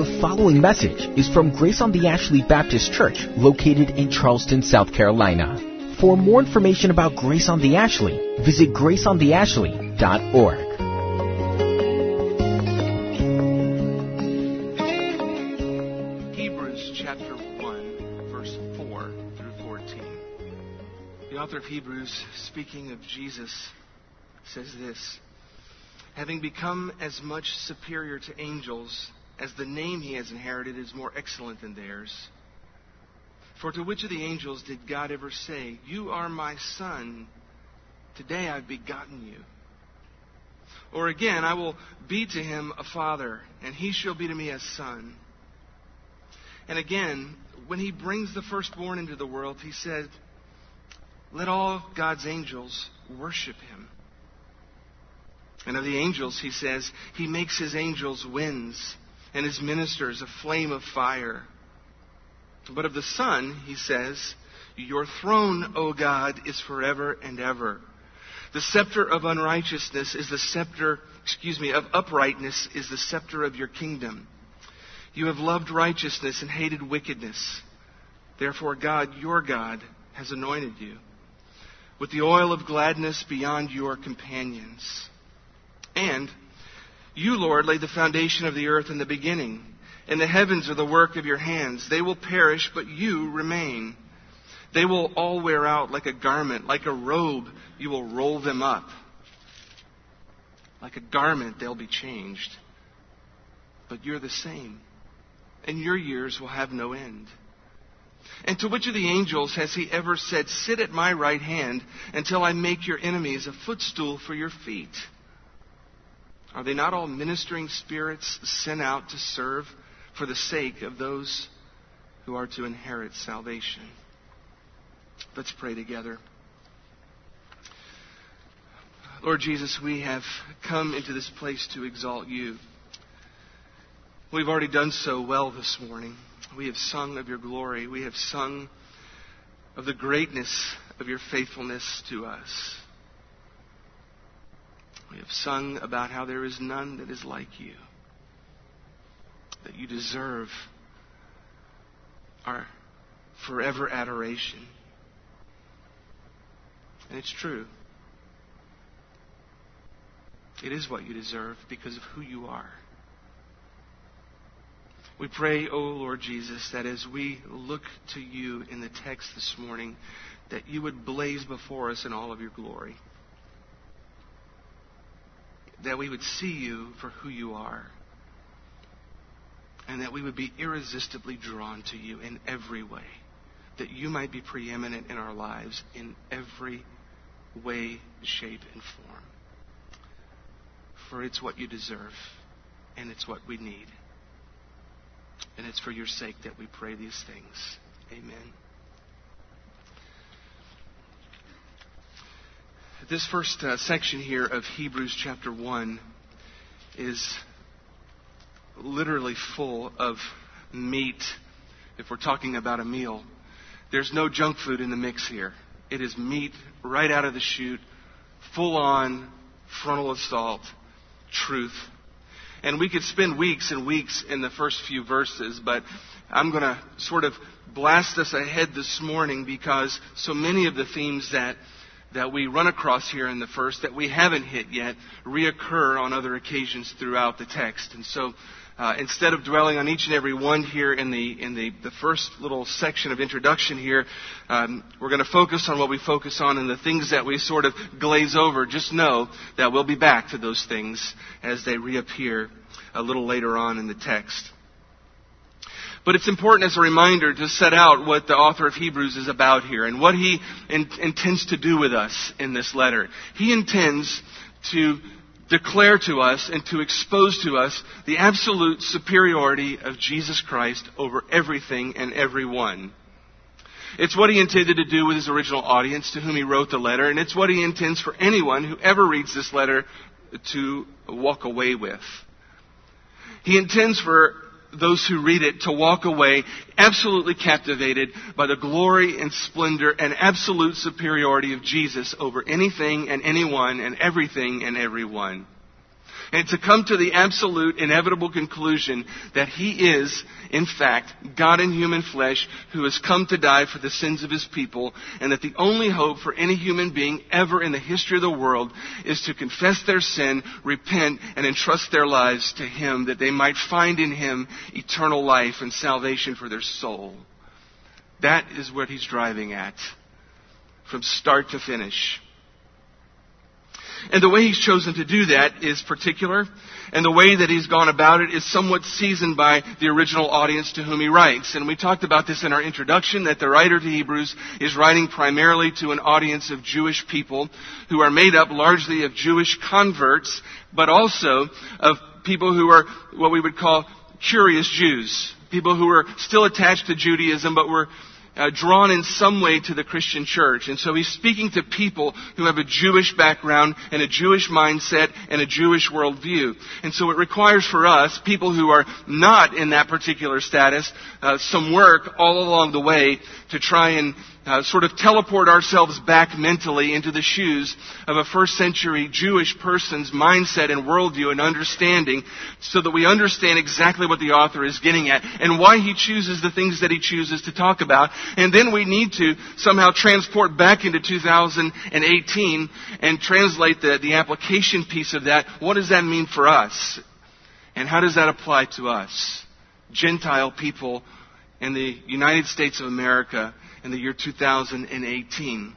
The following message is from Grace on the Ashley Baptist Church, located in Charleston, South Carolina. For more information about Grace on the Ashley, visit graceontheashley.org. Hebrews chapter 1, verse 4 through 14. The author of Hebrews, speaking of Jesus, says this Having become as much superior to angels as the name he has inherited is more excellent than theirs. For to which of the angels did God ever say, You are my son, today I've begotten you? Or again, I will be to him a father, and he shall be to me a son. And again, when he brings the firstborn into the world, he said, Let all God's angels worship him. And of the angels, he says, He makes his angels winds and his ministers a flame of fire. But of the Son, he says, Your throne, O God, is forever and ever. The scepter of unrighteousness is the scepter, excuse me, of uprightness is the scepter of your kingdom. You have loved righteousness and hated wickedness. Therefore, God, your God, has anointed you with the oil of gladness beyond your companions. And you, Lord, laid the foundation of the earth in the beginning, and the heavens are the work of your hands. They will perish, but you remain. They will all wear out like a garment, like a robe, you will roll them up. Like a garment, they'll be changed. But you're the same, and your years will have no end. And to which of the angels has he ever said, Sit at my right hand until I make your enemies a footstool for your feet? Are they not all ministering spirits sent out to serve for the sake of those who are to inherit salvation? Let's pray together. Lord Jesus, we have come into this place to exalt you. We've already done so well this morning. We have sung of your glory. We have sung of the greatness of your faithfulness to us. We have sung about how there is none that is like you, that you deserve our forever adoration. And it's true. It is what you deserve because of who you are. We pray, O Lord Jesus, that as we look to you in the text this morning, that you would blaze before us in all of your glory that we would see you for who you are. And that we would be irresistibly drawn to you in every way. That you might be preeminent in our lives in every way, shape, and form. For it's what you deserve, and it's what we need. And it's for your sake that we pray these things. Amen. This first uh, section here of Hebrews chapter 1 is literally full of meat if we're talking about a meal. There's no junk food in the mix here. It is meat right out of the chute, full on frontal assault, truth. And we could spend weeks and weeks in the first few verses, but I'm going to sort of blast us ahead this morning because so many of the themes that that we run across here in the first that we haven't hit yet reoccur on other occasions throughout the text. And so uh, instead of dwelling on each and every one here in the in the, the first little section of introduction here, um, we're going to focus on what we focus on and the things that we sort of glaze over. Just know that we'll be back to those things as they reappear a little later on in the text. But it's important as a reminder to set out what the author of Hebrews is about here and what he in, intends to do with us in this letter. He intends to declare to us and to expose to us the absolute superiority of Jesus Christ over everything and everyone. It's what he intended to do with his original audience to whom he wrote the letter, and it's what he intends for anyone who ever reads this letter to walk away with. He intends for those who read it to walk away absolutely captivated by the glory and splendor and absolute superiority of Jesus over anything and anyone and everything and everyone. And to come to the absolute inevitable conclusion that he is, in fact, God in human flesh who has come to die for the sins of his people, and that the only hope for any human being ever in the history of the world is to confess their sin, repent, and entrust their lives to him that they might find in him eternal life and salvation for their soul. That is what he's driving at from start to finish. And the way he's chosen to do that is particular, and the way that he's gone about it is somewhat seasoned by the original audience to whom he writes. And we talked about this in our introduction, that the writer to Hebrews is writing primarily to an audience of Jewish people who are made up largely of Jewish converts, but also of people who are what we would call curious Jews. People who are still attached to Judaism, but were uh, drawn in some way to the Christian church. And so he's speaking to people who have a Jewish background and a Jewish mindset and a Jewish worldview. And so it requires for us, people who are not in that particular status, uh, some work all along the way to try and uh, sort of teleport ourselves back mentally into the shoes of a first century Jewish person's mindset and worldview and understanding so that we understand exactly what the author is getting at and why he chooses the things that he chooses to talk about. And then we need to somehow transport back into 2018 and translate the, the application piece of that. What does that mean for us? And how does that apply to us? Gentile people in the United States of America in the year 2018.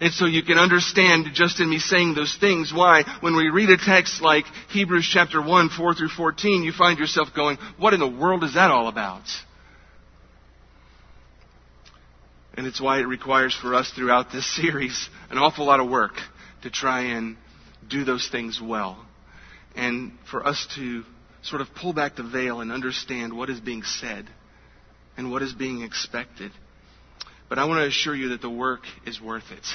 And so you can understand just in me saying those things why when we read a text like Hebrews chapter 1, 4 through 14, you find yourself going, what in the world is that all about? And it's why it requires for us throughout this series an awful lot of work to try and do those things well. And for us to sort of pull back the veil and understand what is being said and what is being expected. But I want to assure you that the work is worth it.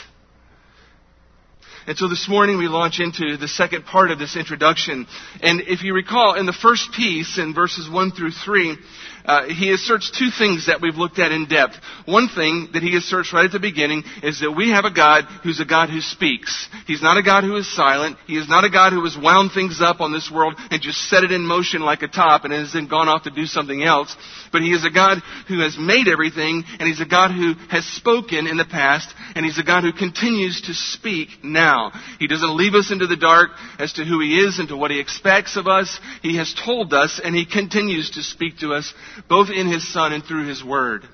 And so this morning we launch into the second part of this introduction. And if you recall, in the first piece, in verses 1 through 3, uh, he asserts two things that we've looked at in depth. One thing that he asserts right at the beginning is that we have a God who's a God who speaks. He's not a God who is silent. He is not a God who has wound things up on this world and just set it in motion like a top and has then gone off to do something else. But he is a God who has made everything and he's a God who has spoken in the past and he's a God who continues to speak now. He doesn't leave us into the dark as to who he is and to what he expects of us. He has told us and he continues to speak to us both in His Son and through His Word.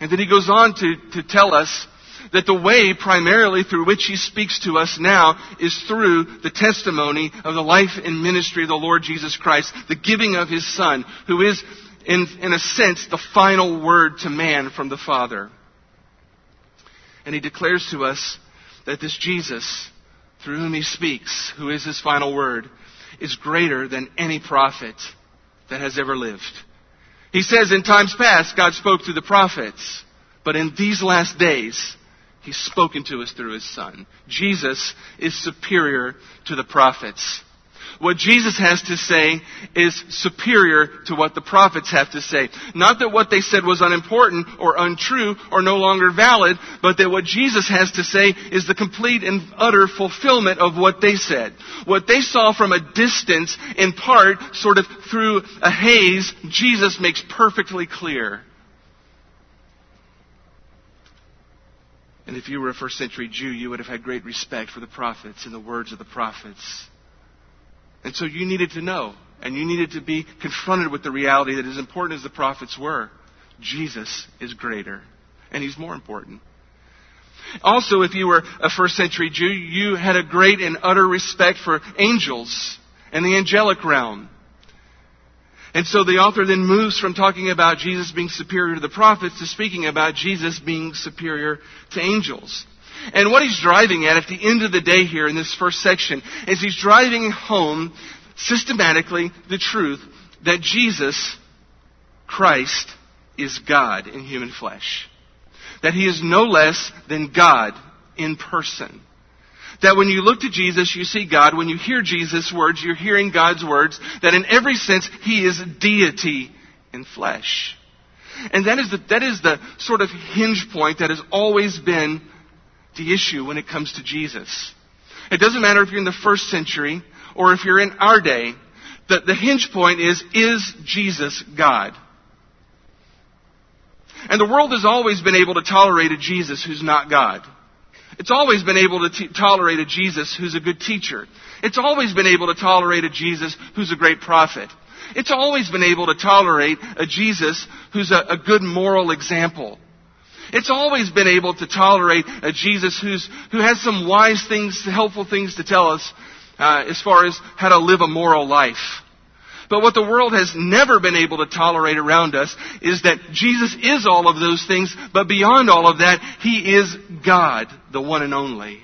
And then He goes on to, to tell us that the way primarily through which He speaks to us now is through the testimony of the life and ministry of the Lord Jesus Christ, the giving of His Son, who is, in, in a sense, the final word to man from the Father. And He declares to us that this Jesus, through whom He speaks, who is His final word, is greater than any prophet that has ever lived. He says in times past, God spoke through the prophets, but in these last days, He's spoken to us through His Son. Jesus is superior to the prophets. What Jesus has to say is superior to what the prophets have to say. Not that what they said was unimportant or untrue or no longer valid, but that what Jesus has to say is the complete and utter fulfillment of what they said. What they saw from a distance, in part, sort of through a haze, Jesus makes perfectly clear. And if you were a first century Jew, you would have had great respect for the prophets and the words of the prophets. And so you needed to know, and you needed to be confronted with the reality that as important as the prophets were, Jesus is greater, and he's more important. Also, if you were a first century Jew, you had a great and utter respect for angels and the angelic realm. And so the author then moves from talking about Jesus being superior to the prophets to speaking about Jesus being superior to angels. And what he's driving at at the end of the day here in this first section is he's driving home systematically the truth that Jesus Christ is God in human flesh. That he is no less than God in person. That when you look to Jesus, you see God. When you hear Jesus' words, you're hearing God's words. That in every sense, he is deity in flesh. And that is the, that is the sort of hinge point that has always been the issue when it comes to Jesus. It doesn't matter if you're in the first century or if you're in our day. The, the hinge point is, is Jesus God? And the world has always been able to tolerate a Jesus who's not God. It's always been able to t- tolerate a Jesus who's a good teacher. It's always been able to tolerate a Jesus who's a great prophet. It's always been able to tolerate a Jesus who's a, a good moral example. It's always been able to tolerate a Jesus who's, who has some wise things, helpful things to tell us uh, as far as how to live a moral life. But what the world has never been able to tolerate around us is that Jesus is all of those things, but beyond all of that, He is God, the one and only.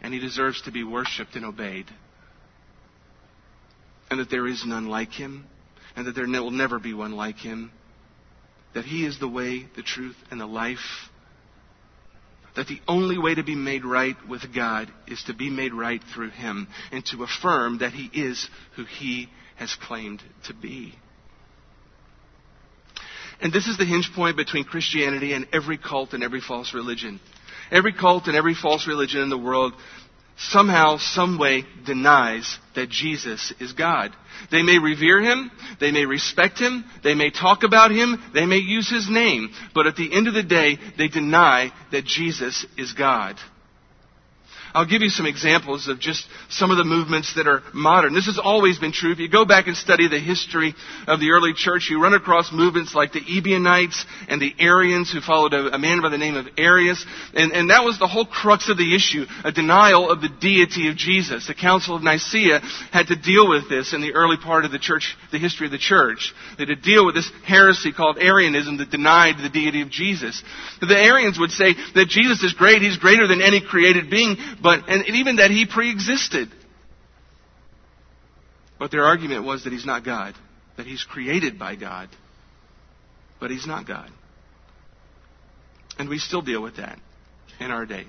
And He deserves to be worshiped and obeyed. And that there is none like Him, and that there will never be one like Him. That He is the way, the truth, and the life that the only way to be made right with God is to be made right through Him and to affirm that He is who He has claimed to be. And this is the hinge point between Christianity and every cult and every false religion. Every cult and every false religion in the world somehow, some way denies that Jesus is God. They may revere him, they may respect him, they may talk about him, they may use his name, but at the end of the day, they deny that Jesus is God. I'll give you some examples of just some of the movements that are modern. This has always been true. If you go back and study the history of the early church, you run across movements like the Ebionites and the Arians who followed a, a man by the name of Arius. And, and that was the whole crux of the issue, a denial of the deity of Jesus. The Council of Nicaea had to deal with this in the early part of the church, the history of the church. They had to deal with this heresy called Arianism that denied the deity of Jesus. The Arians would say that Jesus is great, he's greater than any created being, but, and even that he preexisted. But their argument was that he's not God, that he's created by God, but he's not God. And we still deal with that in our day.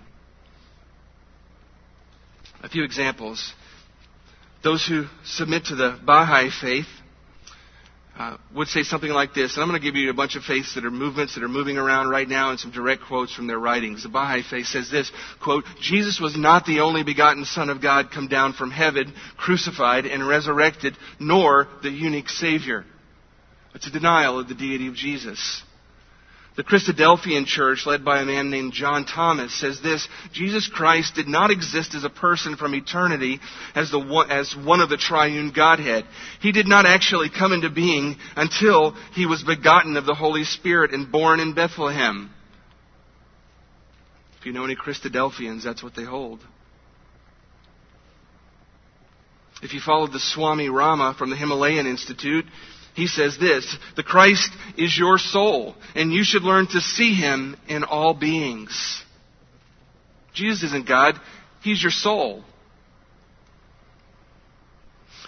A few examples. Those who submit to the Baha'i faith uh, would say something like this, and I'm going to give you a bunch of faiths that are movements that are moving around right now and some direct quotes from their writings. The Baha'i faith says this, quote, Jesus was not the only begotten Son of God come down from heaven, crucified and resurrected, nor the unique Savior. It's a denial of the deity of Jesus. The Christadelphian church, led by a man named John Thomas, says this Jesus Christ did not exist as a person from eternity as, the one, as one of the triune Godhead. He did not actually come into being until he was begotten of the Holy Spirit and born in Bethlehem. If you know any Christadelphians, that's what they hold. If you followed the Swami Rama from the Himalayan Institute, he says this The Christ is your soul, and you should learn to see him in all beings. Jesus isn't God, he's your soul.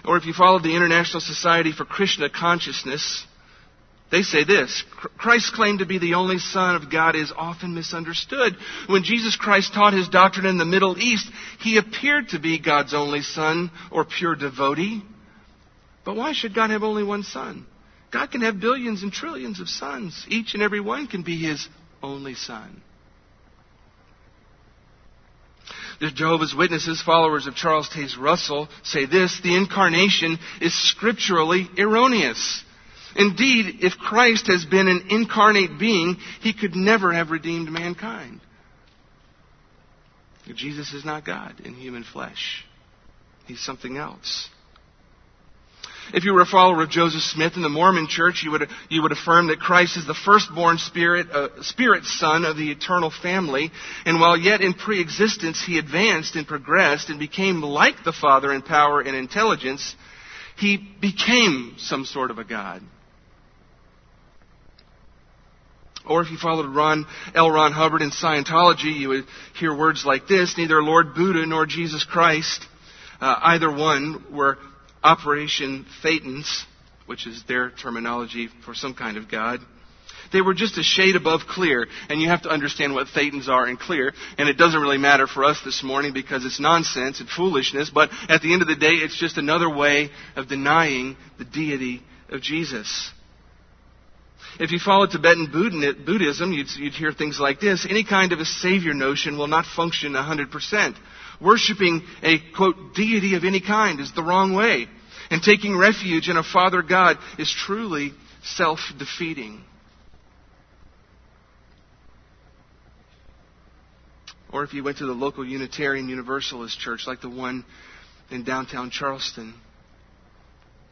Or if you follow the International Society for Krishna Consciousness, they say this Christ's claim to be the only Son of God is often misunderstood. When Jesus Christ taught his doctrine in the Middle East, he appeared to be God's only Son or pure devotee. But why should God have only one son? God can have billions and trillions of sons. Each and every one can be his only son. The Jehovah's Witnesses, followers of Charles Taze Russell, say this the incarnation is scripturally erroneous. Indeed, if Christ has been an incarnate being, he could never have redeemed mankind. Jesus is not God in human flesh, he's something else. If you were a follower of Joseph Smith in the Mormon church, you would, you would affirm that Christ is the firstborn spirit, uh, spirit son of the eternal family. And while yet in pre-existence he advanced and progressed and became like the Father in power and intelligence, he became some sort of a God. Or if you followed Ron, L. Ron Hubbard in Scientology, you would hear words like this, neither Lord Buddha nor Jesus Christ, uh, either one, were Operating Thetans, which is their terminology for some kind of God. They were just a shade above clear, and you have to understand what Thetans are in clear, and it doesn't really matter for us this morning because it's nonsense and foolishness, but at the end of the day, it's just another way of denying the deity of Jesus. If you follow Tibetan Buddhism, you'd, you'd hear things like this. Any kind of a savior notion will not function 100%. Worshipping a, quote, deity of any kind is the wrong way. And taking refuge in a Father God is truly self-defeating. Or if you went to the local Unitarian Universalist church like the one in downtown Charleston,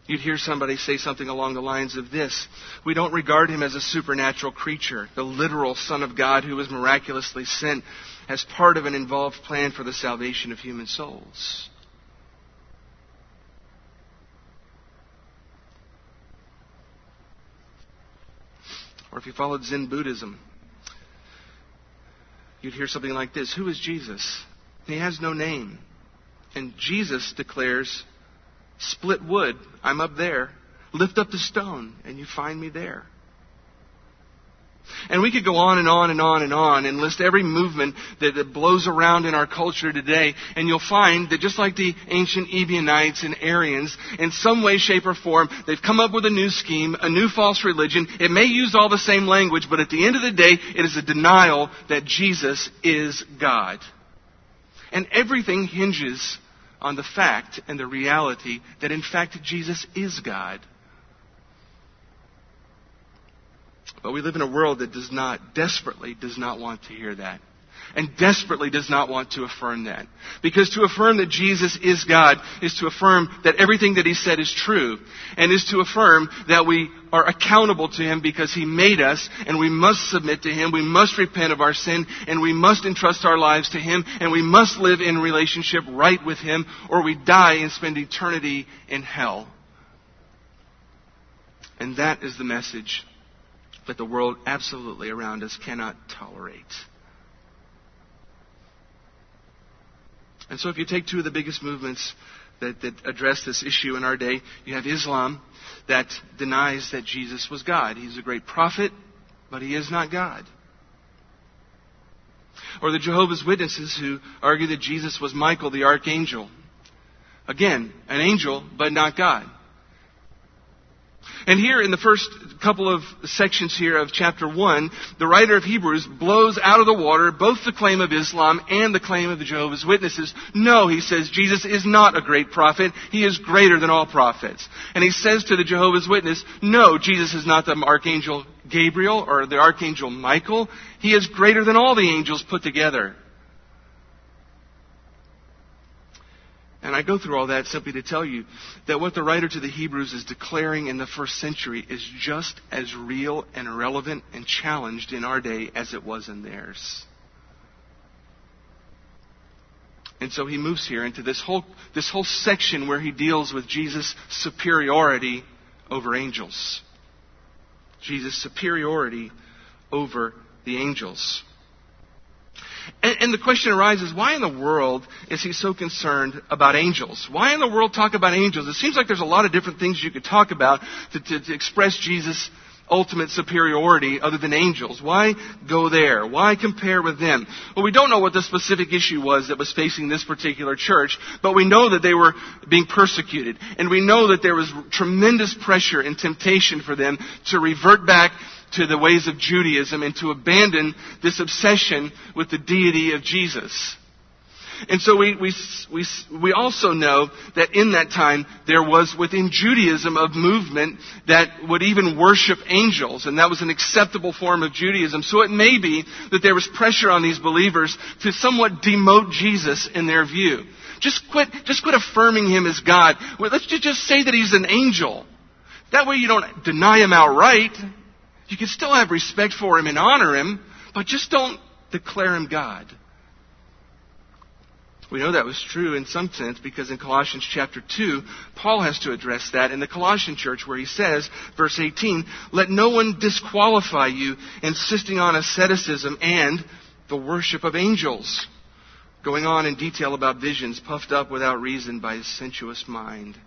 you'd hear somebody say something along the lines of this We don't regard him as a supernatural creature, the literal Son of God who was miraculously sent as part of an involved plan for the salvation of human souls. Or if you followed Zen Buddhism, you'd hear something like this Who is Jesus? He has no name. And Jesus declares, Split wood, I'm up there. Lift up the stone, and you find me there. And we could go on and on and on and on and list every movement that, that, blows around in our culture today. And you'll find that just like the ancient Ebionites and Arians, in some way, shape, or form, they've come up with a new scheme, a new false religion. It may use all the same language, but at the end of the day, it is a denial that Jesus is God. And everything hinges on the fact and the reality that in fact Jesus is God. But we live in a world that does not, desperately does not want to hear that. And desperately does not want to affirm that. Because to affirm that Jesus is God is to affirm that everything that He said is true. And is to affirm that we are accountable to Him because He made us and we must submit to Him. We must repent of our sin and we must entrust our lives to Him and we must live in relationship right with Him or we die and spend eternity in hell. And that is the message that the world absolutely around us cannot tolerate. And so, if you take two of the biggest movements that, that, address this issue in our day, you have Islam that denies that Jesus was God. He's a great prophet, but he is not God. Or the Jehovah's Witnesses who argue that Jesus was Michael the archangel. Again, an angel, but not God. And here in the first couple of sections here of chapter 1, the writer of Hebrews blows out of the water both the claim of Islam and the claim of the Jehovah's Witnesses. No, he says, Jesus is not a great prophet. He is greater than all prophets. And he says to the Jehovah's Witness, no, Jesus is not the archangel Gabriel or the archangel Michael. He is greater than all the angels put together. And I go through all that simply to tell you that what the writer to the Hebrews is declaring in the first century is just as real and relevant and challenged in our day as it was in theirs. And so he moves here into this whole, this whole section where he deals with Jesus' superiority over angels. Jesus' superiority over the angels. And, and, the question arises, why in the world is he so concerned about angels? Why in the world talk about angels? It seems like there's a lot of different things you could talk about to, to, to express Jesus' ultimate superiority other than angels. Why go there? Why compare with them? Well, we don't know what the specific issue was that was facing this particular church, but we know that they were being persecuted. And we know that there was tremendous pressure and temptation for them to revert back to the ways of Judaism and to abandon this obsession with the deity of Jesus. And so we, we, we, we also know that in that time there was within Judaism a movement that would even worship angels, and that was an acceptable form of Judaism. So it may be that there was pressure on these believers to somewhat demote Jesus in their view. Just quit, just quit affirming him as God. Let's just say that he's an angel. That way you don't deny him outright. You can still have respect for him and honor him, but just don't declare him God. We know that was true in some sense because in Colossians chapter 2, Paul has to address that in the Colossian church where he says, verse 18, let no one disqualify you insisting on asceticism and the worship of angels. Going on in detail about visions puffed up without reason by his sensuous mind.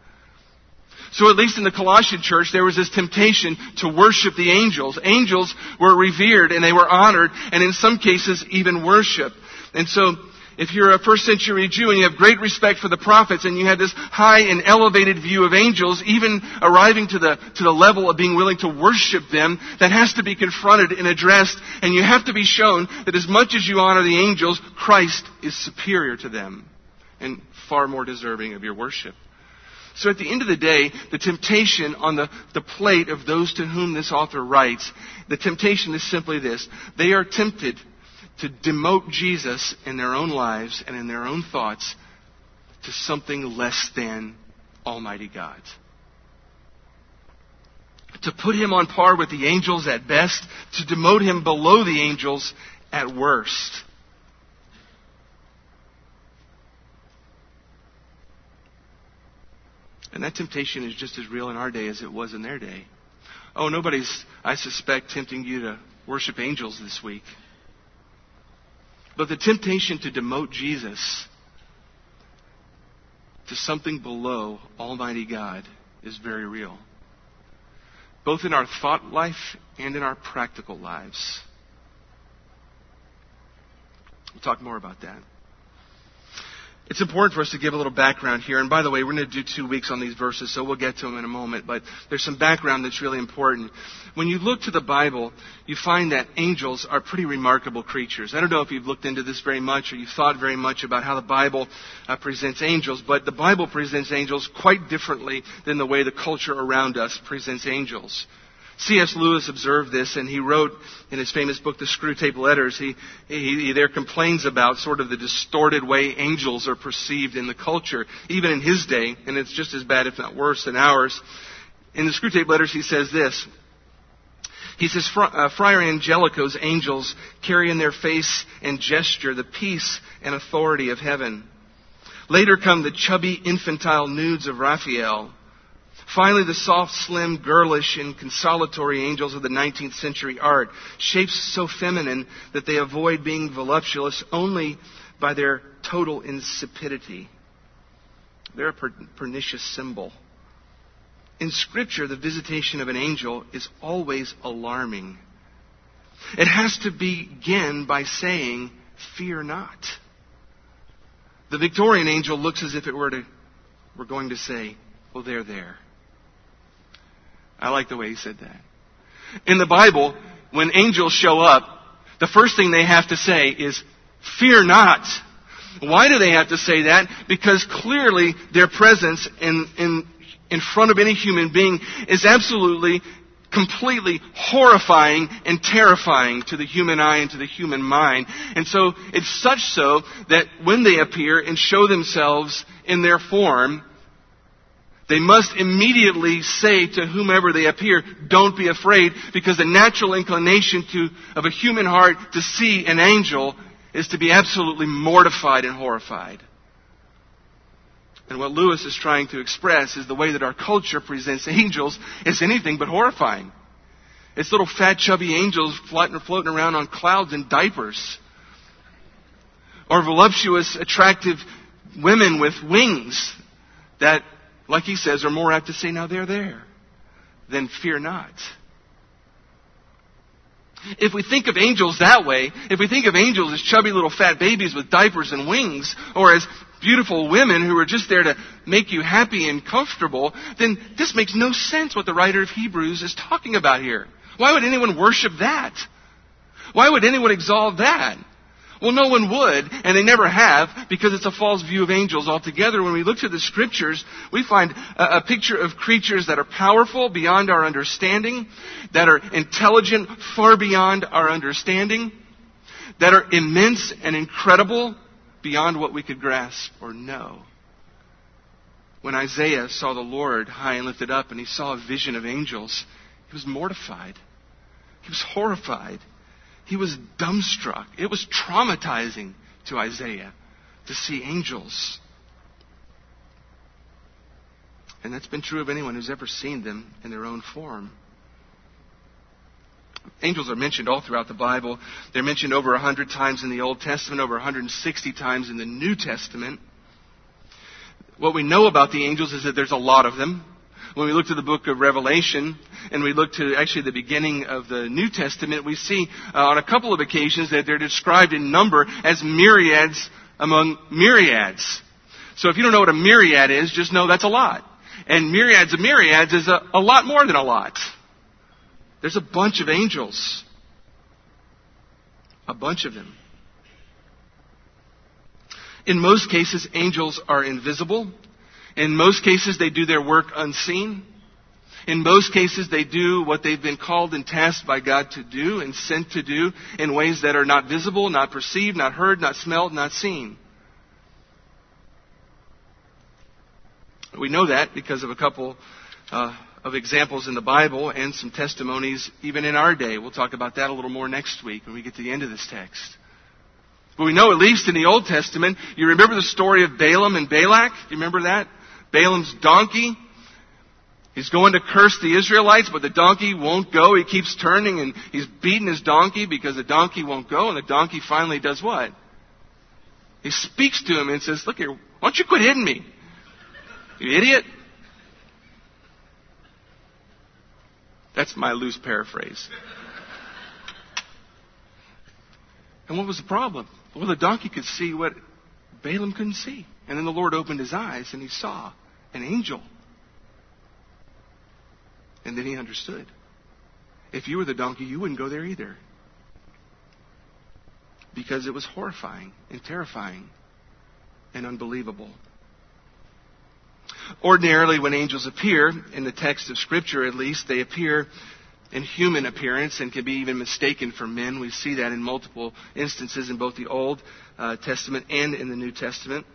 So at least in the Colossian church, there was this temptation to worship the angels. Angels were revered and they were honored and in some cases even worshiped. And so if you're a first century Jew and you have great respect for the prophets and you have this high and elevated view of angels, even arriving to the, to the level of being willing to worship them, that has to be confronted and addressed. And you have to be shown that as much as you honor the angels, Christ is superior to them and far more deserving of your worship. So at the end of the day, the temptation on the, the plate of those to whom this author writes, the temptation is simply this. They are tempted to demote Jesus in their own lives and in their own thoughts to something less than Almighty God. To put him on par with the angels at best, to demote him below the angels at worst. And that temptation is just as real in our day as it was in their day. Oh, nobody's, I suspect, tempting you to worship angels this week. But the temptation to demote Jesus to something below Almighty God is very real, both in our thought life and in our practical lives. We'll talk more about that. It's important for us to give a little background here. And by the way, we're going to do two weeks on these verses, so we'll get to them in a moment. But there's some background that's really important. When you look to the Bible, you find that angels are pretty remarkable creatures. I don't know if you've looked into this very much or you've thought very much about how the Bible uh, presents angels, but the Bible presents angels quite differently than the way the culture around us presents angels. C.S. Lewis observed this, and he wrote in his famous book, The Screwtape Letters, he, he, he, there complains about sort of the distorted way angels are perceived in the culture, even in his day, and it's just as bad, if not worse, than ours. In the Screwtape Letters, he says this. He says, uh, Friar Angelico's angels carry in their face and gesture the peace and authority of heaven. Later come the chubby infantile nudes of Raphael. Finally, the soft, slim, girlish, and consolatory angels of the 19th century art, shapes so feminine that they avoid being voluptuous only by their total insipidity. They're a per- pernicious symbol. In Scripture, the visitation of an angel is always alarming. It has to begin by saying, Fear not. The Victorian angel looks as if it were to, we're going to say, Well, they're there. I like the way he said that. In the Bible, when angels show up, the first thing they have to say is, fear not. Why do they have to say that? Because clearly their presence in, in, in front of any human being is absolutely, completely horrifying and terrifying to the human eye and to the human mind. And so it's such so that when they appear and show themselves in their form, they must immediately say to whomever they appear, don't be afraid, because the natural inclination to, of a human heart to see an angel is to be absolutely mortified and horrified. And what Lewis is trying to express is the way that our culture presents angels is anything but horrifying. It's little fat, chubby angels floating, floating around on clouds in diapers. Or voluptuous, attractive women with wings that like he says, are more apt to say, now they're there, than fear not. If we think of angels that way, if we think of angels as chubby little fat babies with diapers and wings, or as beautiful women who are just there to make you happy and comfortable, then this makes no sense what the writer of Hebrews is talking about here. Why would anyone worship that? Why would anyone exalt that? Well, no one would, and they never have, because it's a false view of angels altogether. When we look to the scriptures, we find a, a, picture of creatures that are powerful beyond our understanding, that are intelligent far beyond our understanding, that are immense and incredible beyond what we could grasp or know. When Isaiah saw the Lord high and lifted up and he saw a vision of angels, he was mortified. He was horrified. He was dumbstruck. It was traumatizing to Isaiah to see angels. And that's been true of anyone who's ever seen them in their own form. Angels are mentioned all throughout the Bible. They're mentioned over 100 times in the Old Testament, over 160 times in the New Testament. What we know about the angels is that there's a lot of them. When we look to the book of Revelation and we look to actually the beginning of the New Testament, we see uh, on a couple of occasions that they're described in number as myriads among myriads. So if you don't know what a myriad is, just know that's a lot. And myriads of myriads is a, a lot more than a lot. There's a bunch of angels. A bunch of them. In most cases, angels are invisible. In most cases, they do their work unseen. In most cases, they do what they've been called and tasked by God to do and sent to do in ways that are not visible, not perceived, not heard, not smelled, not seen. We know that because of a couple uh, of examples in the Bible and some testimonies even in our day. We'll talk about that a little more next week when we get to the end of this text. But we know, at least in the Old Testament, you remember the story of Balaam and Balak? Do you remember that? Balaam's donkey. He's going to curse the Israelites, but the donkey won't go. He keeps turning and he's beating his donkey because the donkey won't go, and the donkey finally does what? He speaks to him and says, Look here, why don't you quit hitting me? You idiot. That's my loose paraphrase. And what was the problem? Well, the donkey could see what Balaam couldn't see. And then the Lord opened his eyes and he saw an angel. And then he understood. If you were the donkey, you wouldn't go there either. Because it was horrifying and terrifying and unbelievable. Ordinarily, when angels appear, in the text of Scripture at least, they appear in human appearance and can be even mistaken for men. We see that in multiple instances in both the Old uh, Testament and in the New Testament.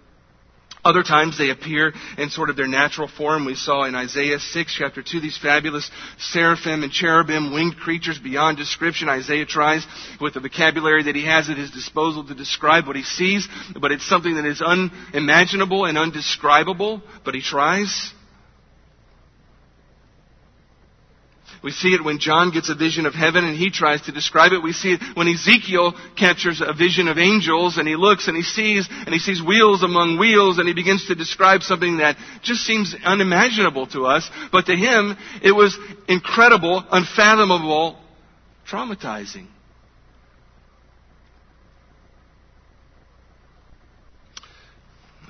Other times they appear in sort of their natural form. We saw in Isaiah 6, chapter 2, these fabulous seraphim and cherubim, winged creatures beyond description. Isaiah tries with the vocabulary that he has at his disposal to describe what he sees, but it's something that is unimaginable and undescribable, but he tries. We see it when John gets a vision of heaven and he tries to describe it. We see it when Ezekiel captures a vision of angels and he looks and he sees and he sees wheels among wheels and he begins to describe something that just seems unimaginable to us. But to him, it was incredible, unfathomable, traumatizing.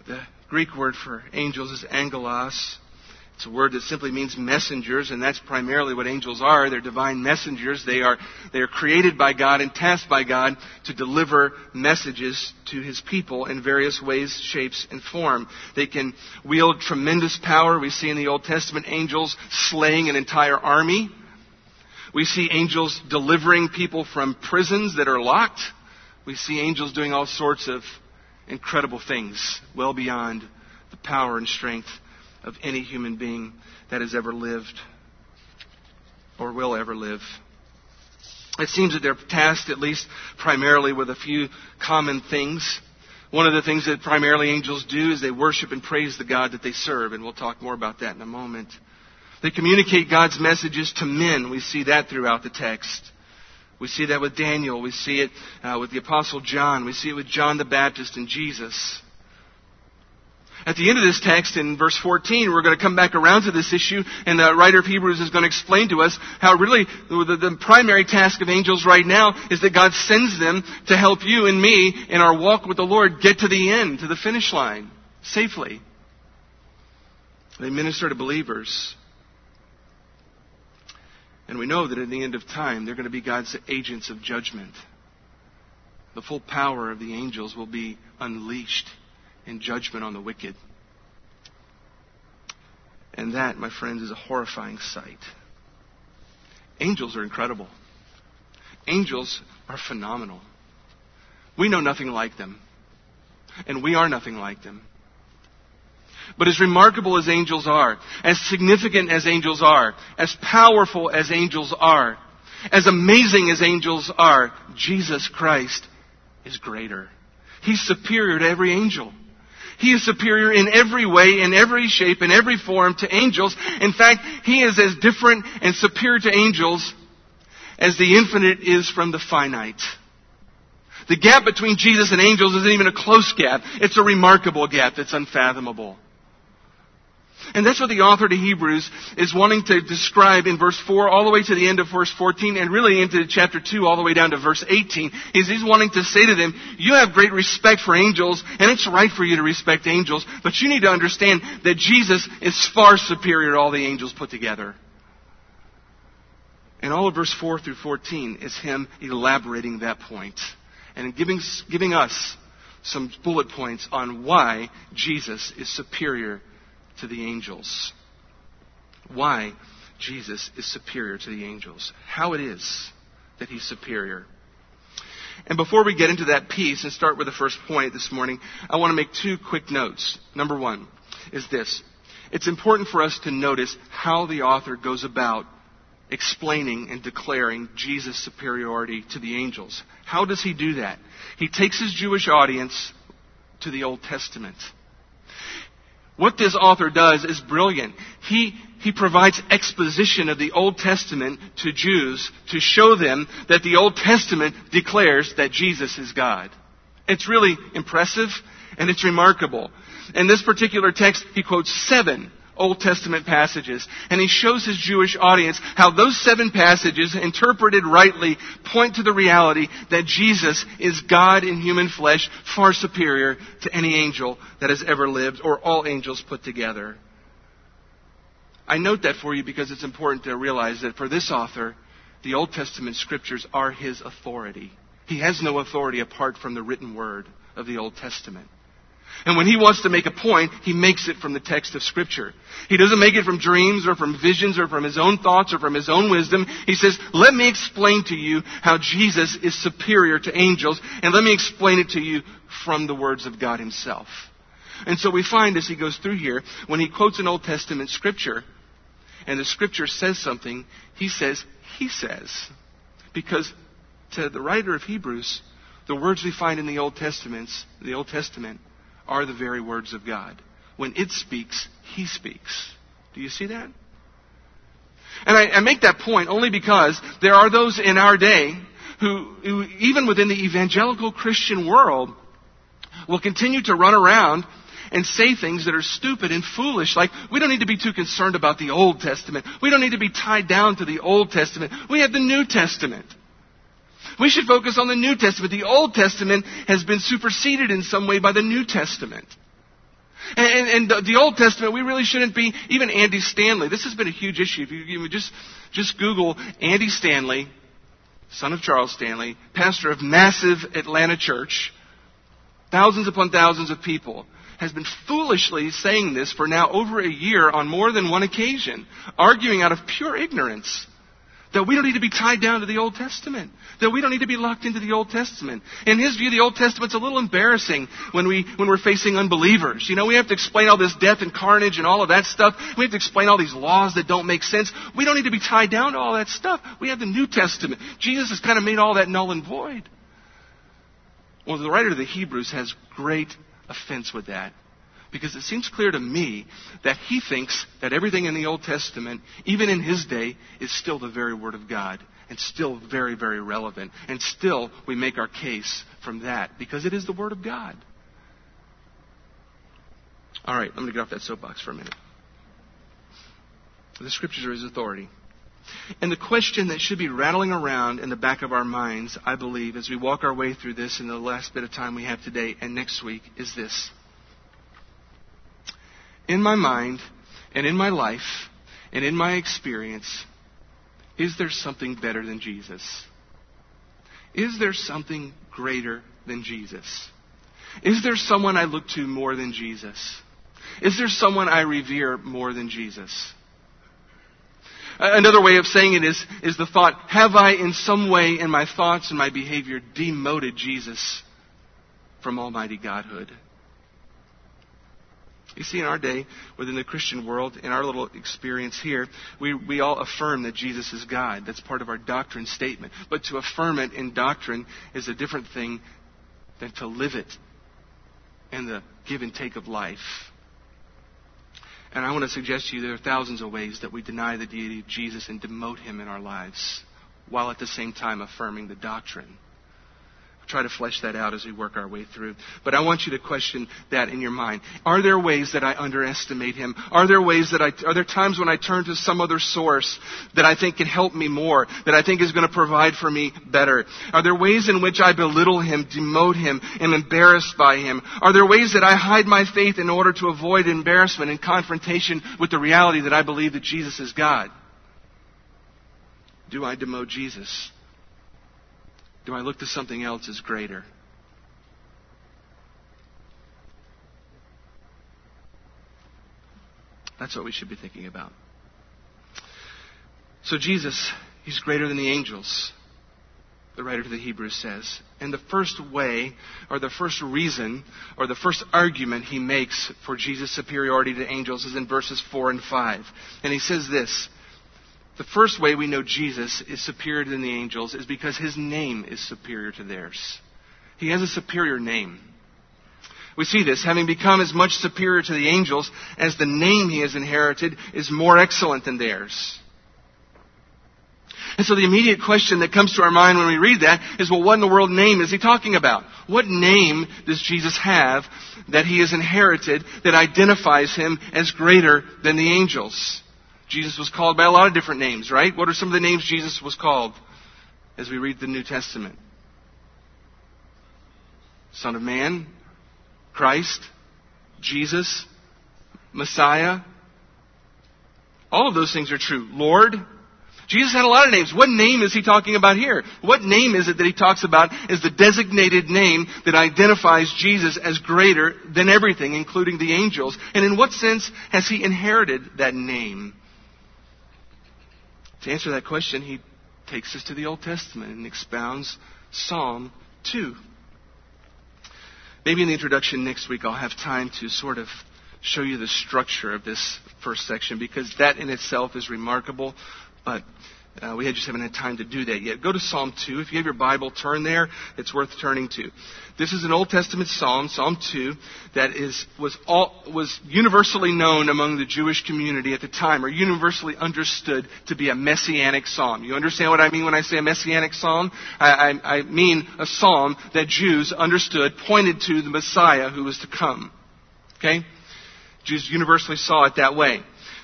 The Greek word for angels is angelos. It's a word that simply means messengers, and that's primarily what angels are. They're divine messengers. They are, they are created by God and tasked by God to deliver messages to His people in various ways, shapes, and form. They can wield tremendous power. We see in the Old Testament angels slaying an entire army. We see angels delivering people from prisons that are locked. We see angels doing all sorts of incredible things, well beyond the power and strength of any human being that has ever lived or will ever live. It seems that they're tasked, at least primarily, with a few common things. One of the things that primarily angels do is they worship and praise the God that they serve, and we'll talk more about that in a moment. They communicate God's messages to men. We see that throughout the text. We see that with Daniel. We see it uh, with the Apostle John. We see it with John the Baptist and Jesus. At the end of this text, in verse 14, we're going to come back around to this issue, and the writer of Hebrews is going to explain to us how really the, the, primary task of angels right now is that God sends them to help you and me in our walk with the Lord get to the end, to the finish line, safely. They minister to believers. And we know that at the end of time, they're going to be God's agents of judgment. The full power of the angels will be unleashed and judgment on the wicked. And that, my friends, is a horrifying sight. Angels are incredible. Angels are phenomenal. We know nothing like them. And we are nothing like them. But as remarkable as angels are, as significant as angels are, as powerful as angels are, as amazing as angels are, Jesus Christ is greater. He's superior to every angel. He is superior in every way, in every shape, in every form to angels. In fact, He is as different and superior to angels as the infinite is from the finite. The gap between Jesus and angels isn't even a close gap. It's a remarkable gap that's unfathomable. And that's what the author to Hebrews is wanting to describe in verse 4 all the way to the end of verse 14 and really into chapter 2 all the way down to verse 18. He's, he's wanting to say to them, you have great respect for angels and it's right for you to respect angels, but you need to understand that Jesus is far superior to all the angels put together. And all of verse 4 through 14 is him elaborating that point and giving, giving us some bullet points on why Jesus is superior to the angels. Why Jesus is superior to the angels. How it is that he's superior. And before we get into that piece and start with the first point this morning, I want to make two quick notes. Number one is this. It's important for us to notice how the author goes about explaining and declaring Jesus' superiority to the angels. How does he do that? He takes his Jewish audience to the Old Testament. What this author does is brilliant. He, he provides exposition of the Old Testament to Jews to show them that the Old Testament declares that Jesus is God. It's really impressive and it's remarkable. In this particular text, he quotes seven Old Testament passages. And he shows his Jewish audience how those seven passages, interpreted rightly, point to the reality that Jesus is God in human flesh, far superior to any angel that has ever lived, or all angels put together. I note that for you because it's important to realize that for this author, the Old Testament scriptures are his authority. He has no authority apart from the written word of the Old Testament. And when he wants to make a point, he makes it from the text of Scripture. He doesn't make it from dreams or from visions or from his own thoughts or from his own wisdom. He says, let me explain to you how Jesus is superior to angels, and let me explain it to you from the words of God himself. And so we find as he goes through here, when he quotes an Old Testament Scripture, and the Scripture says something, he says, he says. Because to the writer of Hebrews, the words we find in the Old Testament, the Old Testament, are the very words of God. When it speaks, He speaks. Do you see that? And I, I make that point only because there are those in our day who, who, even within the evangelical Christian world, will continue to run around and say things that are stupid and foolish, like, we don't need to be too concerned about the Old Testament. We don't need to be tied down to the Old Testament. We have the New Testament. We should focus on the New Testament. The Old Testament has been superseded in some way by the New Testament. And, and, the, the, Old Testament, we really shouldn't be, even Andy Stanley, this has been a huge issue. If you, you just, just Google Andy Stanley, son of Charles Stanley, pastor of massive Atlanta church, thousands upon thousands of people, has been foolishly saying this for now over a year on more than one occasion, arguing out of pure ignorance that we don't need to be tied down to the Old Testament. That we don't need to be locked into the Old Testament. In his view, the Old Testament's a little embarrassing when we, when we're facing unbelievers. You know, we have to explain all this death and carnage and all of that stuff. We have to explain all these laws that don't make sense. We don't need to be tied down to all that stuff. We have the New Testament. Jesus has kind of made all that null and void. Well, the writer of the Hebrews has great offense with that because it seems clear to me that he thinks that everything in the Old Testament, even in his day, is still the very Word of God and still very, very relevant. And still, we make our case from that because it is the Word of God. All right, I'm going to get off that soapbox for a minute. The Scriptures are His authority. And the question that should be rattling around in the back of our minds, I believe, as we walk our way through this in the last bit of time we have today and next week, is this in my mind and in my life and in my experience, is there something better than Jesus? Is there something greater than Jesus? Is there someone I look to more than Jesus? Is there someone I revere more than Jesus? Another way of saying it is, is the thought, have I in some way in my thoughts and my behavior demoted Jesus from Almighty Godhood? You see, in our day, within the Christian world, in our little experience here, we, we all affirm that Jesus is God. That's part of our doctrine statement. But to affirm it in doctrine is a different thing than to live it in the give and take of life. And I want to suggest to you there are thousands of ways that we deny the deity of Jesus and demote him in our lives, while at the same time affirming the doctrine try to flesh that out as we work our way through. But I want you to question that in your mind. Are there ways that I underestimate him? Are there ways that I, are there times when I turn to some other source that I think can help me more, that I think is going to provide for me better? Are there ways in which I belittle him, demote him, am embarrassed by him? Are there ways that I hide my faith in order to avoid embarrassment and confrontation with the reality that I believe that Jesus is God? Do I demote Jesus? Do I look to something else as greater? That's what we should be thinking about. So, Jesus, He's greater than the angels, the writer to the Hebrews says. And the first way, or the first reason, or the first argument he makes for Jesus' superiority to angels is in verses 4 and 5. And he says this the first way we know Jesus is superior than the angels is because his name is superior to theirs. He has a superior name. We see this, having become as much superior to the angels as the name he has inherited is more excellent than theirs. And so the immediate question that comes to our mind when we read that is, well, what in the world name is he talking about? What name does Jesus have that he has inherited that identifies him as greater than the angels? Jesus was called by a lot of different names, right? What are some of the names Jesus was called as we read the New Testament? Son of Man, Christ, Jesus, Messiah. All of those things are true. Lord. Jesus had a lot of names. What name is he talking about here? What name is it that he talks about as the designated name that identifies Jesus as greater than everything, including the angels? And in what sense has he inherited that name? To answer that question, he takes us to the Old Testament and expounds Psalm 2. Maybe in the introduction next week I'll have time to sort of show you the structure of this first section because that in itself is remarkable. But uh, we just haven't had time to do that yet. Go to Psalm 2. If you have your Bible, turn there. It's worth turning to. This is an Old Testament psalm, Psalm 2, that is, was, all, was universally known among the Jewish community at the time, or universally understood to be a messianic psalm. You understand what I mean when I say a messianic psalm? I, I, I mean a psalm that Jews understood pointed to the Messiah who was to come. Okay? Jews universally saw it that way.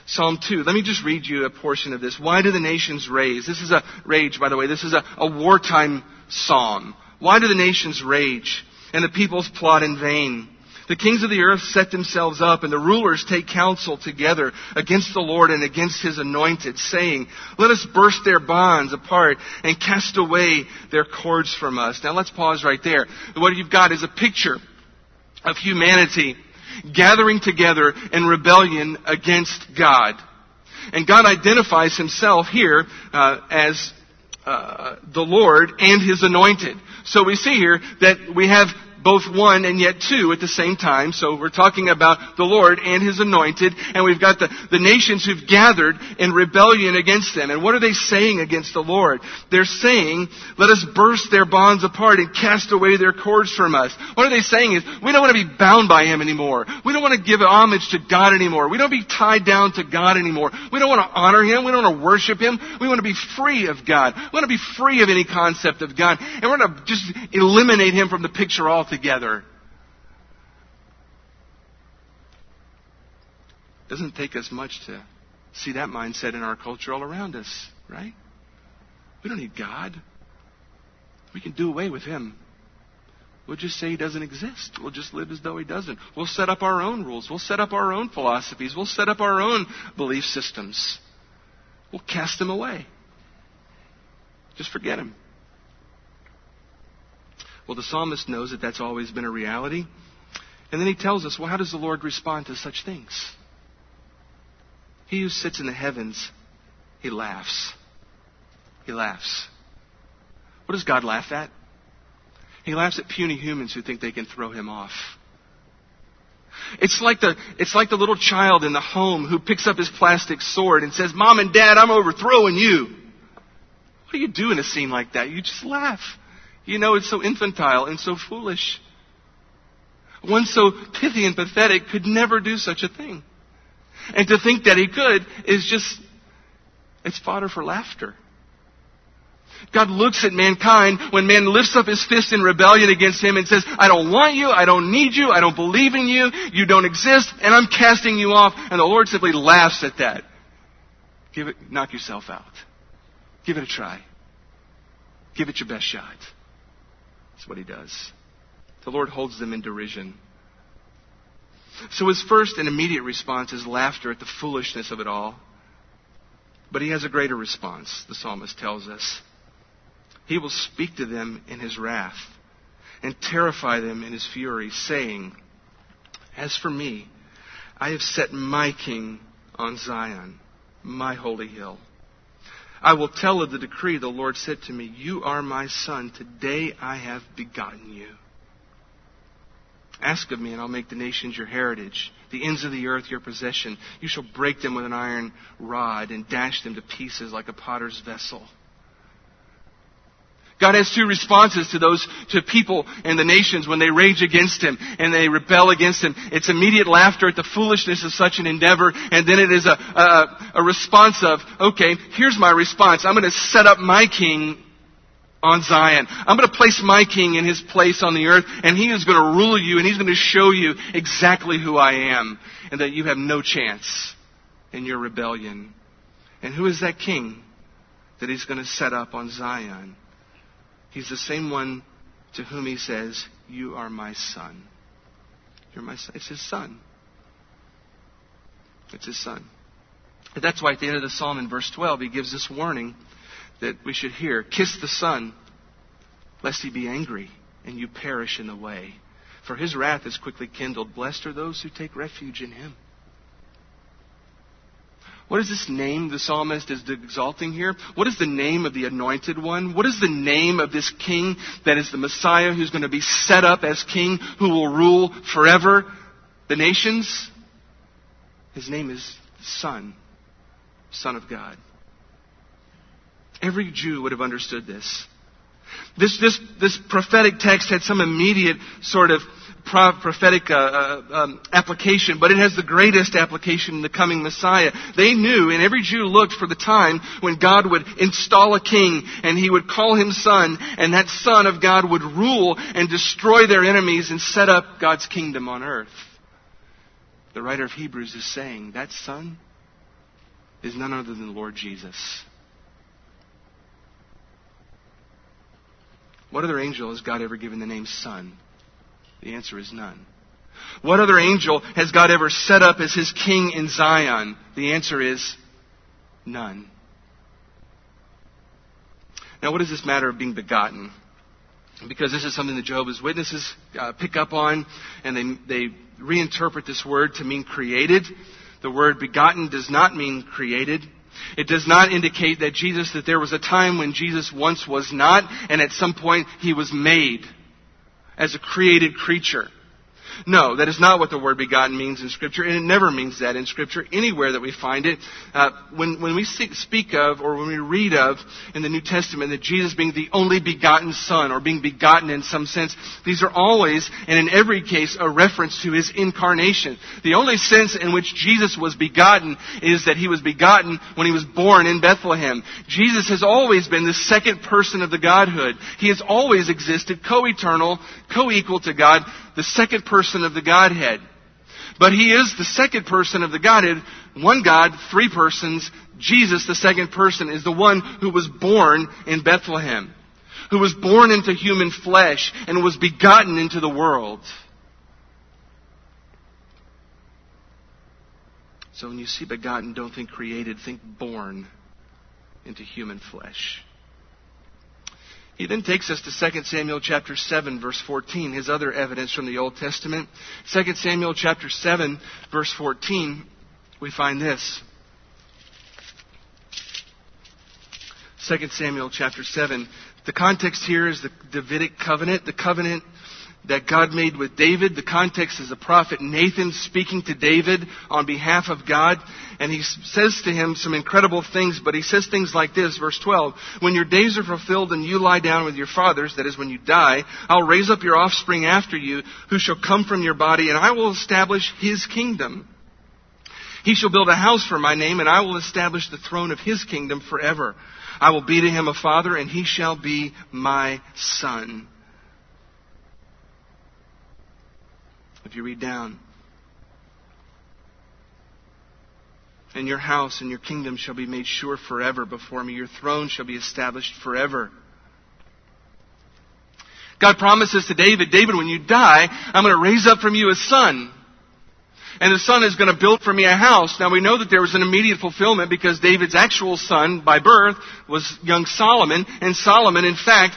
Psalm 2. Let me just read you a portion of this. Why do the nations rage? This is a rage, by the way. This is a, a wartime psalm. Why do the nations rage and the peoples plot in vain? The kings of the earth set themselves up and the rulers take counsel together against the Lord and against his anointed, saying, Let us burst their bonds apart and cast away their cords from us. Now let's pause right there. What you've got is a picture of humanity gathering together in rebellion against God. And God identifies himself here uh, as uh, the Lord and his anointed. So we see here that we have both one and yet two at the same time. So we're talking about the Lord and His anointed, and we've got the, the nations who've gathered in rebellion against them. And what are they saying against the Lord? They're saying, let us burst their bonds apart and cast away their cords from us. What are they saying is, we don't want to be bound by Him anymore. We don't want to give homage to God anymore. We don't be tied down to God anymore. We don't want to honor Him. We don't want to worship Him. We want to be free of God. We want to be free of any concept of God. And we're going to just eliminate Him from the picture altogether together. Doesn't take us much to see that mindset in our culture all around us, right? We don't need God. We can do away with Him. We'll just say He doesn't exist. We'll just live as though He doesn't. We'll set up our own rules. We'll set up our own philosophies. We'll set up our own belief systems. We'll cast Him away. Just forget Him. Well, the psalmist knows that that's always been a reality. And then he tells us, well, how does the Lord respond to such things? He who sits in the heavens, he laughs. He laughs. What does God laugh at? He laughs at puny humans who think they can throw him off. It's like the, it's like the little child in the home who picks up his plastic sword and says, Mom and Dad, I'm overthrowing you. What do you do in a scene like that? You just laugh. You know, it's so infantile and so foolish. One so pithy and pathetic could never do such a thing. And to think that he could is just, it's fodder for laughter. God looks at mankind when man lifts up his fist in rebellion against him and says, I don't want you, I don't need you, I don't believe in you, you don't exist, and I'm casting you off. And the Lord simply laughs at that. Give it, knock yourself out. Give it a try. Give it your best shot. What he does. The Lord holds them in derision. So his first and immediate response is laughter at the foolishness of it all. But he has a greater response, the psalmist tells us. He will speak to them in his wrath and terrify them in his fury, saying, As for me, I have set my king on Zion, my holy hill. I will tell of the decree the Lord said to me, You are my son. Today I have begotten you. Ask of me, and I'll make the nations your heritage, the ends of the earth your possession. You shall break them with an iron rod and dash them to pieces like a potter's vessel. God has two responses to those, to people and the nations when they rage against Him and they rebel against Him. It's immediate laughter at the foolishness of such an endeavor, and then it is a, a, a response of, okay, here's my response. I'm going to set up my king on Zion. I'm going to place my king in his place on the earth, and he is going to rule you, and he's going to show you exactly who I am, and that you have no chance in your rebellion. And who is that king that he's going to set up on Zion? He's the same one to whom he says, You are my son. You're my son. It's his son. It's his son. And that's why at the end of the psalm in verse 12, he gives this warning that we should hear Kiss the Son, lest he be angry and you perish in the way. For his wrath is quickly kindled. Blessed are those who take refuge in him. What is this name the psalmist is exalting here? What is the name of the anointed one? What is the name of this king that is the Messiah who's going to be set up as king who will rule forever the nations? His name is Son, Son of God. Every Jew would have understood this. This, this, this prophetic text had some immediate sort of prophetic uh, uh, um, application, but it has the greatest application in the coming Messiah. They knew, and every Jew looked for the time when God would install a king and he would call him son, and that son of God would rule and destroy their enemies and set up God's kingdom on earth. The writer of Hebrews is saying that son is none other than the Lord Jesus. What other angel has God ever given the name Son? The answer is none. What other angel has God ever set up as his king in Zion? The answer is none. Now, what is this matter of being begotten? Because this is something that Jehovah's Witnesses uh, pick up on, and they, they reinterpret this word to mean created. The word begotten does not mean created. It does not indicate that Jesus, that there was a time when Jesus once was not, and at some point he was made as a created creature. No, that is not what the word begotten means in Scripture, and it never means that in Scripture anywhere that we find it. Uh, when, when we speak of, or when we read of in the New Testament, that Jesus being the only begotten Son, or being begotten in some sense, these are always, and in every case, a reference to His incarnation. The only sense in which Jesus was begotten is that He was begotten when He was born in Bethlehem. Jesus has always been the second person of the Godhood. He has always existed co-eternal, co-equal to God, the second person of the Godhead. But he is the second person of the Godhead. One God, three persons. Jesus, the second person, is the one who was born in Bethlehem, who was born into human flesh and was begotten into the world. So when you see begotten, don't think created, think born into human flesh. He then takes us to 2 Samuel chapter 7 verse 14, his other evidence from the Old Testament. 2 Samuel chapter 7 verse 14, we find this. 2 Samuel chapter 7. The context here is the Davidic covenant, the covenant that God made with David. The context is the prophet Nathan speaking to David on behalf of God. And he says to him some incredible things, but he says things like this, verse 12, When your days are fulfilled and you lie down with your fathers, that is when you die, I'll raise up your offspring after you, who shall come from your body, and I will establish his kingdom. He shall build a house for my name, and I will establish the throne of his kingdom forever. I will be to him a father, and he shall be my son. If you read down, and your house and your kingdom shall be made sure forever before me. Your throne shall be established forever. God promises to David, David, when you die, I'm going to raise up from you a son. And the son is going to build for me a house. Now we know that there was an immediate fulfillment because David's actual son by birth was young Solomon. And Solomon, in fact,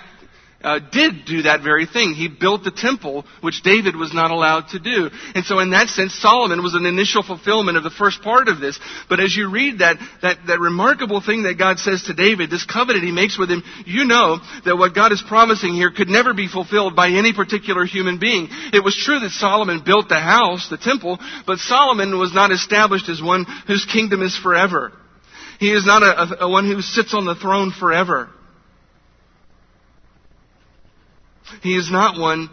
uh, did do that very thing. He built the temple, which David was not allowed to do. And so in that sense, Solomon was an initial fulfillment of the first part of this. But as you read that, that, that remarkable thing that God says to David, this covenant he makes with him, you know that what God is promising here could never be fulfilled by any particular human being. It was true that Solomon built the house, the temple, but Solomon was not established as one whose kingdom is forever. He is not a, a, a one who sits on the throne forever. He is not one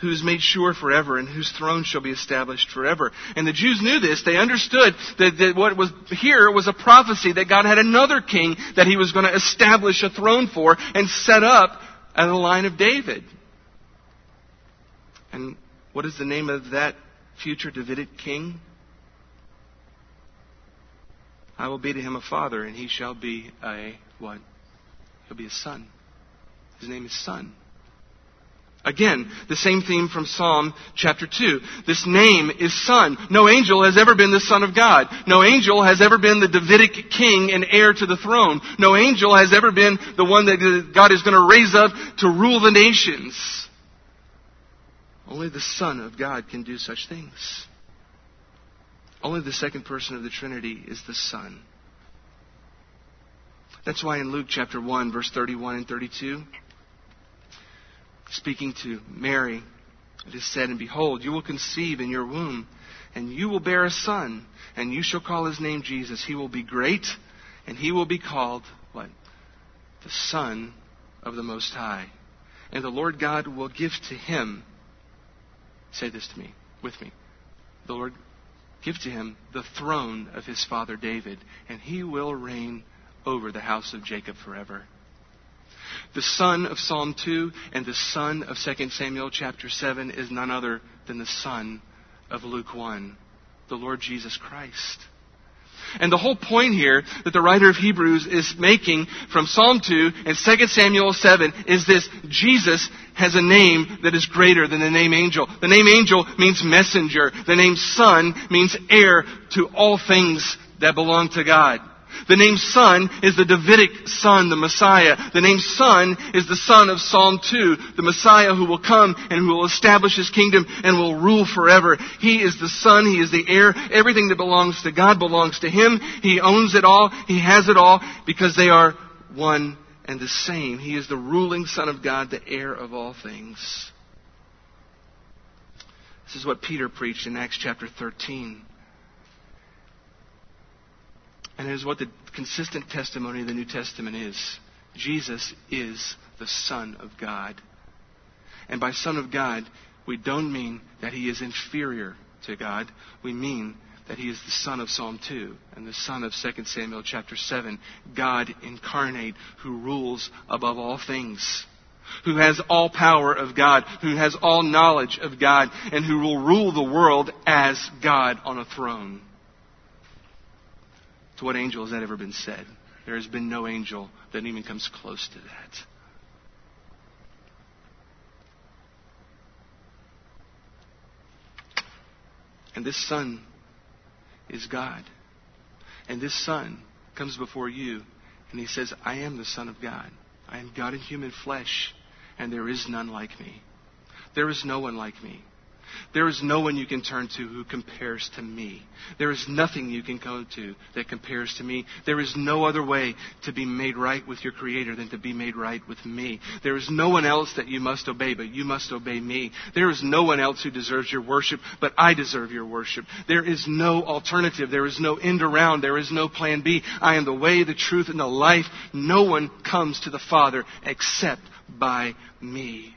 who is made sure forever and whose throne shall be established forever. And the Jews knew this. They understood that, that, what was here was a prophecy that God had another king that he was going to establish a throne for and set up at the line of David. And what is the name of that future Davidic king? I will be to him a father, and he shall be a what? He'll be a son. His name is Son. Again, the same theme from Psalm chapter 2. This name is Son. No angel has ever been the Son of God. No angel has ever been the Davidic king and heir to the throne. No angel has ever been the one that God is going to raise up to rule the nations. Only the Son of God can do such things. Only the second person of the Trinity is the Son. That's why in Luke chapter 1, verse 31 and 32, speaking to Mary, it is said, And behold, you will conceive in your womb, and you will bear a son, and you shall call his name Jesus. He will be great, and he will be called what? The Son of the Most High. And the Lord God will give to him, say this to me, with me. The Lord give to him the throne of his father David, and he will reign over the house of Jacob forever. The son of Psalm 2 and the son of 2 Samuel chapter 7 is none other than the son of Luke 1, the Lord Jesus Christ. And the whole point here that the writer of Hebrews is making from Psalm 2 and 2 Samuel 7 is this Jesus has a name that is greater than the name angel. The name angel means messenger. The name son means heir to all things that belong to God. The name Son is the Davidic Son, the Messiah. The name Son is the Son of Psalm 2, the Messiah who will come and who will establish His kingdom and will rule forever. He is the Son, He is the heir. Everything that belongs to God belongs to Him. He owns it all. He has it all because they are one and the same. He is the ruling Son of God, the heir of all things. This is what Peter preached in Acts chapter 13. And it is what the consistent testimony of the New Testament is. Jesus is the Son of God. And by Son of God, we don't mean that he is inferior to God. We mean that he is the son of Psalm 2 and the son of 2 Samuel chapter 7, God incarnate who rules above all things, who has all power of God, who has all knowledge of God, and who will rule the world as God on a throne. To what angel has that ever been said? There has been no angel that even comes close to that. And this Son is God. And this Son comes before you and he says, I am the Son of God. I am God in human flesh, and there is none like me. There is no one like me. There is no one you can turn to who compares to me. There is nothing you can go to that compares to me. There is no other way to be made right with your Creator than to be made right with me. There is no one else that you must obey, but you must obey me. There is no one else who deserves your worship, but I deserve your worship. There is no alternative. There is no end around. There is no plan B. I am the way, the truth, and the life. No one comes to the Father except by me.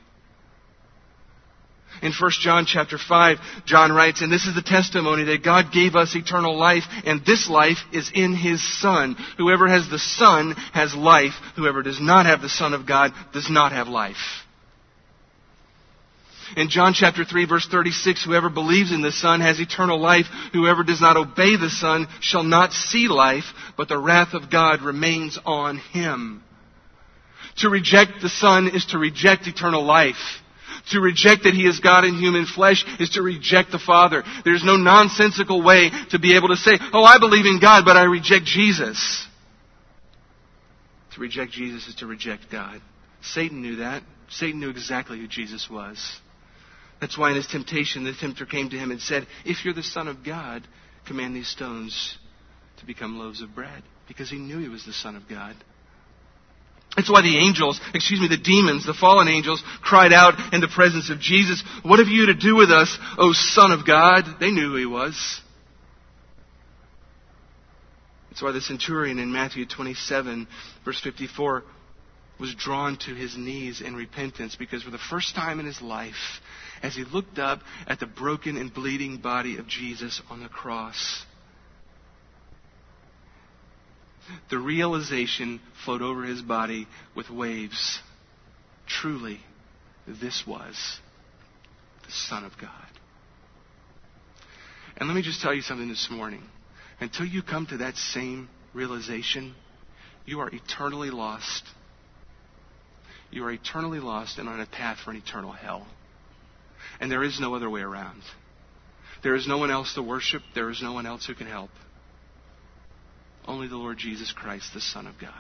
In 1 John chapter 5, John writes, And this is the testimony that God gave us eternal life, and this life is in His Son. Whoever has the Son has life. Whoever does not have the Son of God does not have life. In John chapter 3 verse 36, whoever believes in the Son has eternal life. Whoever does not obey the Son shall not see life, but the wrath of God remains on him. To reject the Son is to reject eternal life. To reject that He is God in human flesh is to reject the Father. There's no nonsensical way to be able to say, oh, I believe in God, but I reject Jesus. To reject Jesus is to reject God. Satan knew that. Satan knew exactly who Jesus was. That's why in his temptation, the tempter came to him and said, If you're the Son of God, command these stones to become loaves of bread. Because he knew he was the Son of God. That's why the angels, excuse me, the demons, the fallen angels, cried out in the presence of Jesus, What have you to do with us, O Son of God? They knew who he was. That's why the centurion in Matthew 27, verse 54, was drawn to his knees in repentance because for the first time in his life, as he looked up at the broken and bleeding body of Jesus on the cross, the realization flowed over his body with waves. Truly, this was the Son of God. And let me just tell you something this morning. Until you come to that same realization, you are eternally lost. You are eternally lost and on a path for an eternal hell. And there is no other way around. There is no one else to worship. There is no one else who can help. Only the Lord Jesus Christ, the Son of God.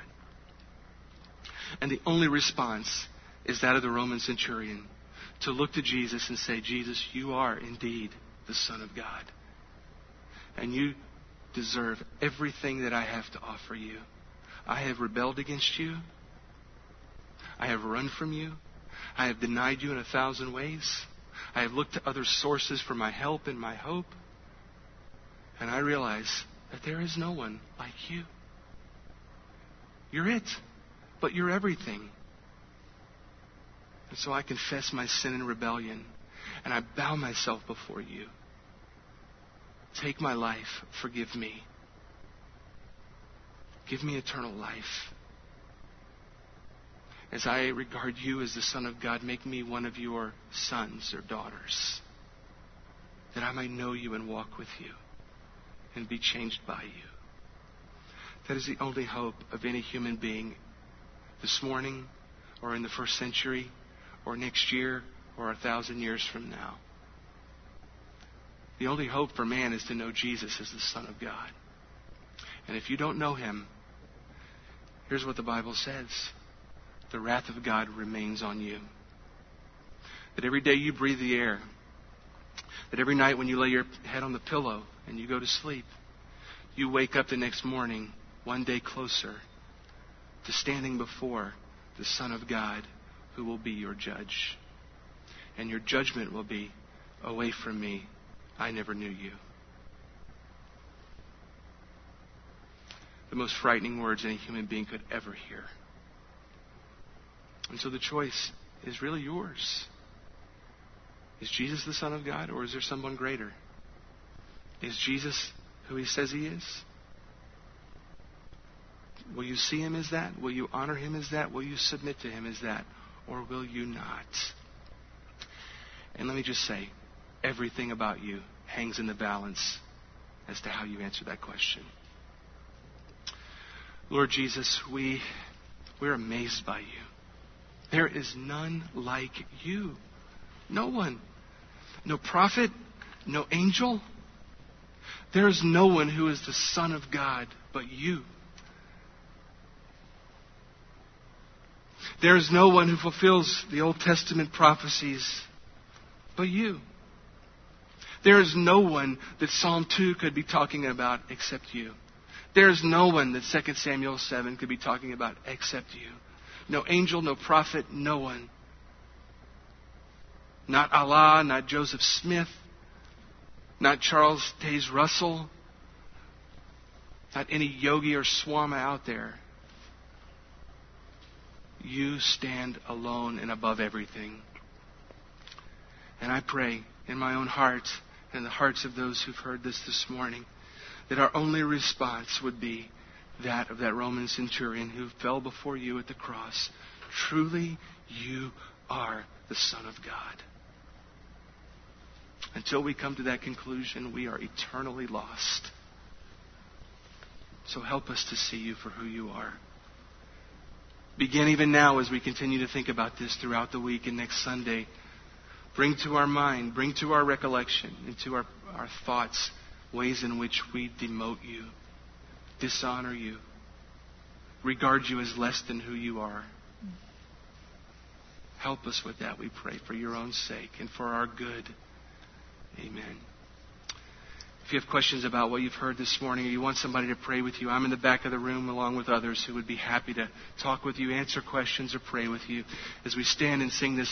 And the only response is that of the Roman centurion to look to Jesus and say, Jesus, you are indeed the Son of God. And you deserve everything that I have to offer you. I have rebelled against you. I have run from you. I have denied you in a thousand ways. I have looked to other sources for my help and my hope. And I realize that there is no one like you. You're it, but you're everything. And so I confess my sin and rebellion, and I bow myself before you. Take my life, forgive me. Give me eternal life. As I regard you as the Son of God, make me one of your sons or daughters, that I might know you and walk with you and be changed by you. That is the only hope of any human being this morning or in the first century or next year or a thousand years from now. The only hope for man is to know Jesus as the Son of God. And if you don't know him, here's what the Bible says the wrath of God remains on you. That every day you breathe the air, that every night when you lay your head on the pillow, and you go to sleep, you wake up the next morning one day closer to standing before the Son of God who will be your judge. And your judgment will be, Away from me, I never knew you. The most frightening words any human being could ever hear. And so the choice is really yours. Is Jesus the Son of God, or is there someone greater? Is Jesus who he says he is? Will you see him as that? Will you honor him as that? Will you submit to him as that? Or will you not? And let me just say, everything about you hangs in the balance as to how you answer that question. Lord Jesus, we, we're amazed by you. There is none like you. No one. No prophet, no angel, there is no one who is the Son of God but you. There is no one who fulfills the Old Testament prophecies but you. There is no one that Psalm 2 could be talking about except you. There is no one that 2 Samuel 7 could be talking about except you. No angel, no prophet, no one. Not Allah, not Joseph Smith, not Charles Taze Russell, not any yogi or swami out there. You stand alone and above everything. And I pray in my own heart and the hearts of those who've heard this this morning that our only response would be that of that Roman centurion who fell before you at the cross. Truly, you are the Son of God. Until we come to that conclusion, we are eternally lost. So help us to see you for who you are. Begin even now as we continue to think about this throughout the week and next Sunday. Bring to our mind, bring to our recollection, and to our, our thoughts ways in which we demote you, dishonor you, regard you as less than who you are. Help us with that, we pray, for your own sake and for our good. Amen. If you have questions about what you've heard this morning or you want somebody to pray with you, I'm in the back of the room along with others who would be happy to talk with you, answer questions, or pray with you as we stand and sing this.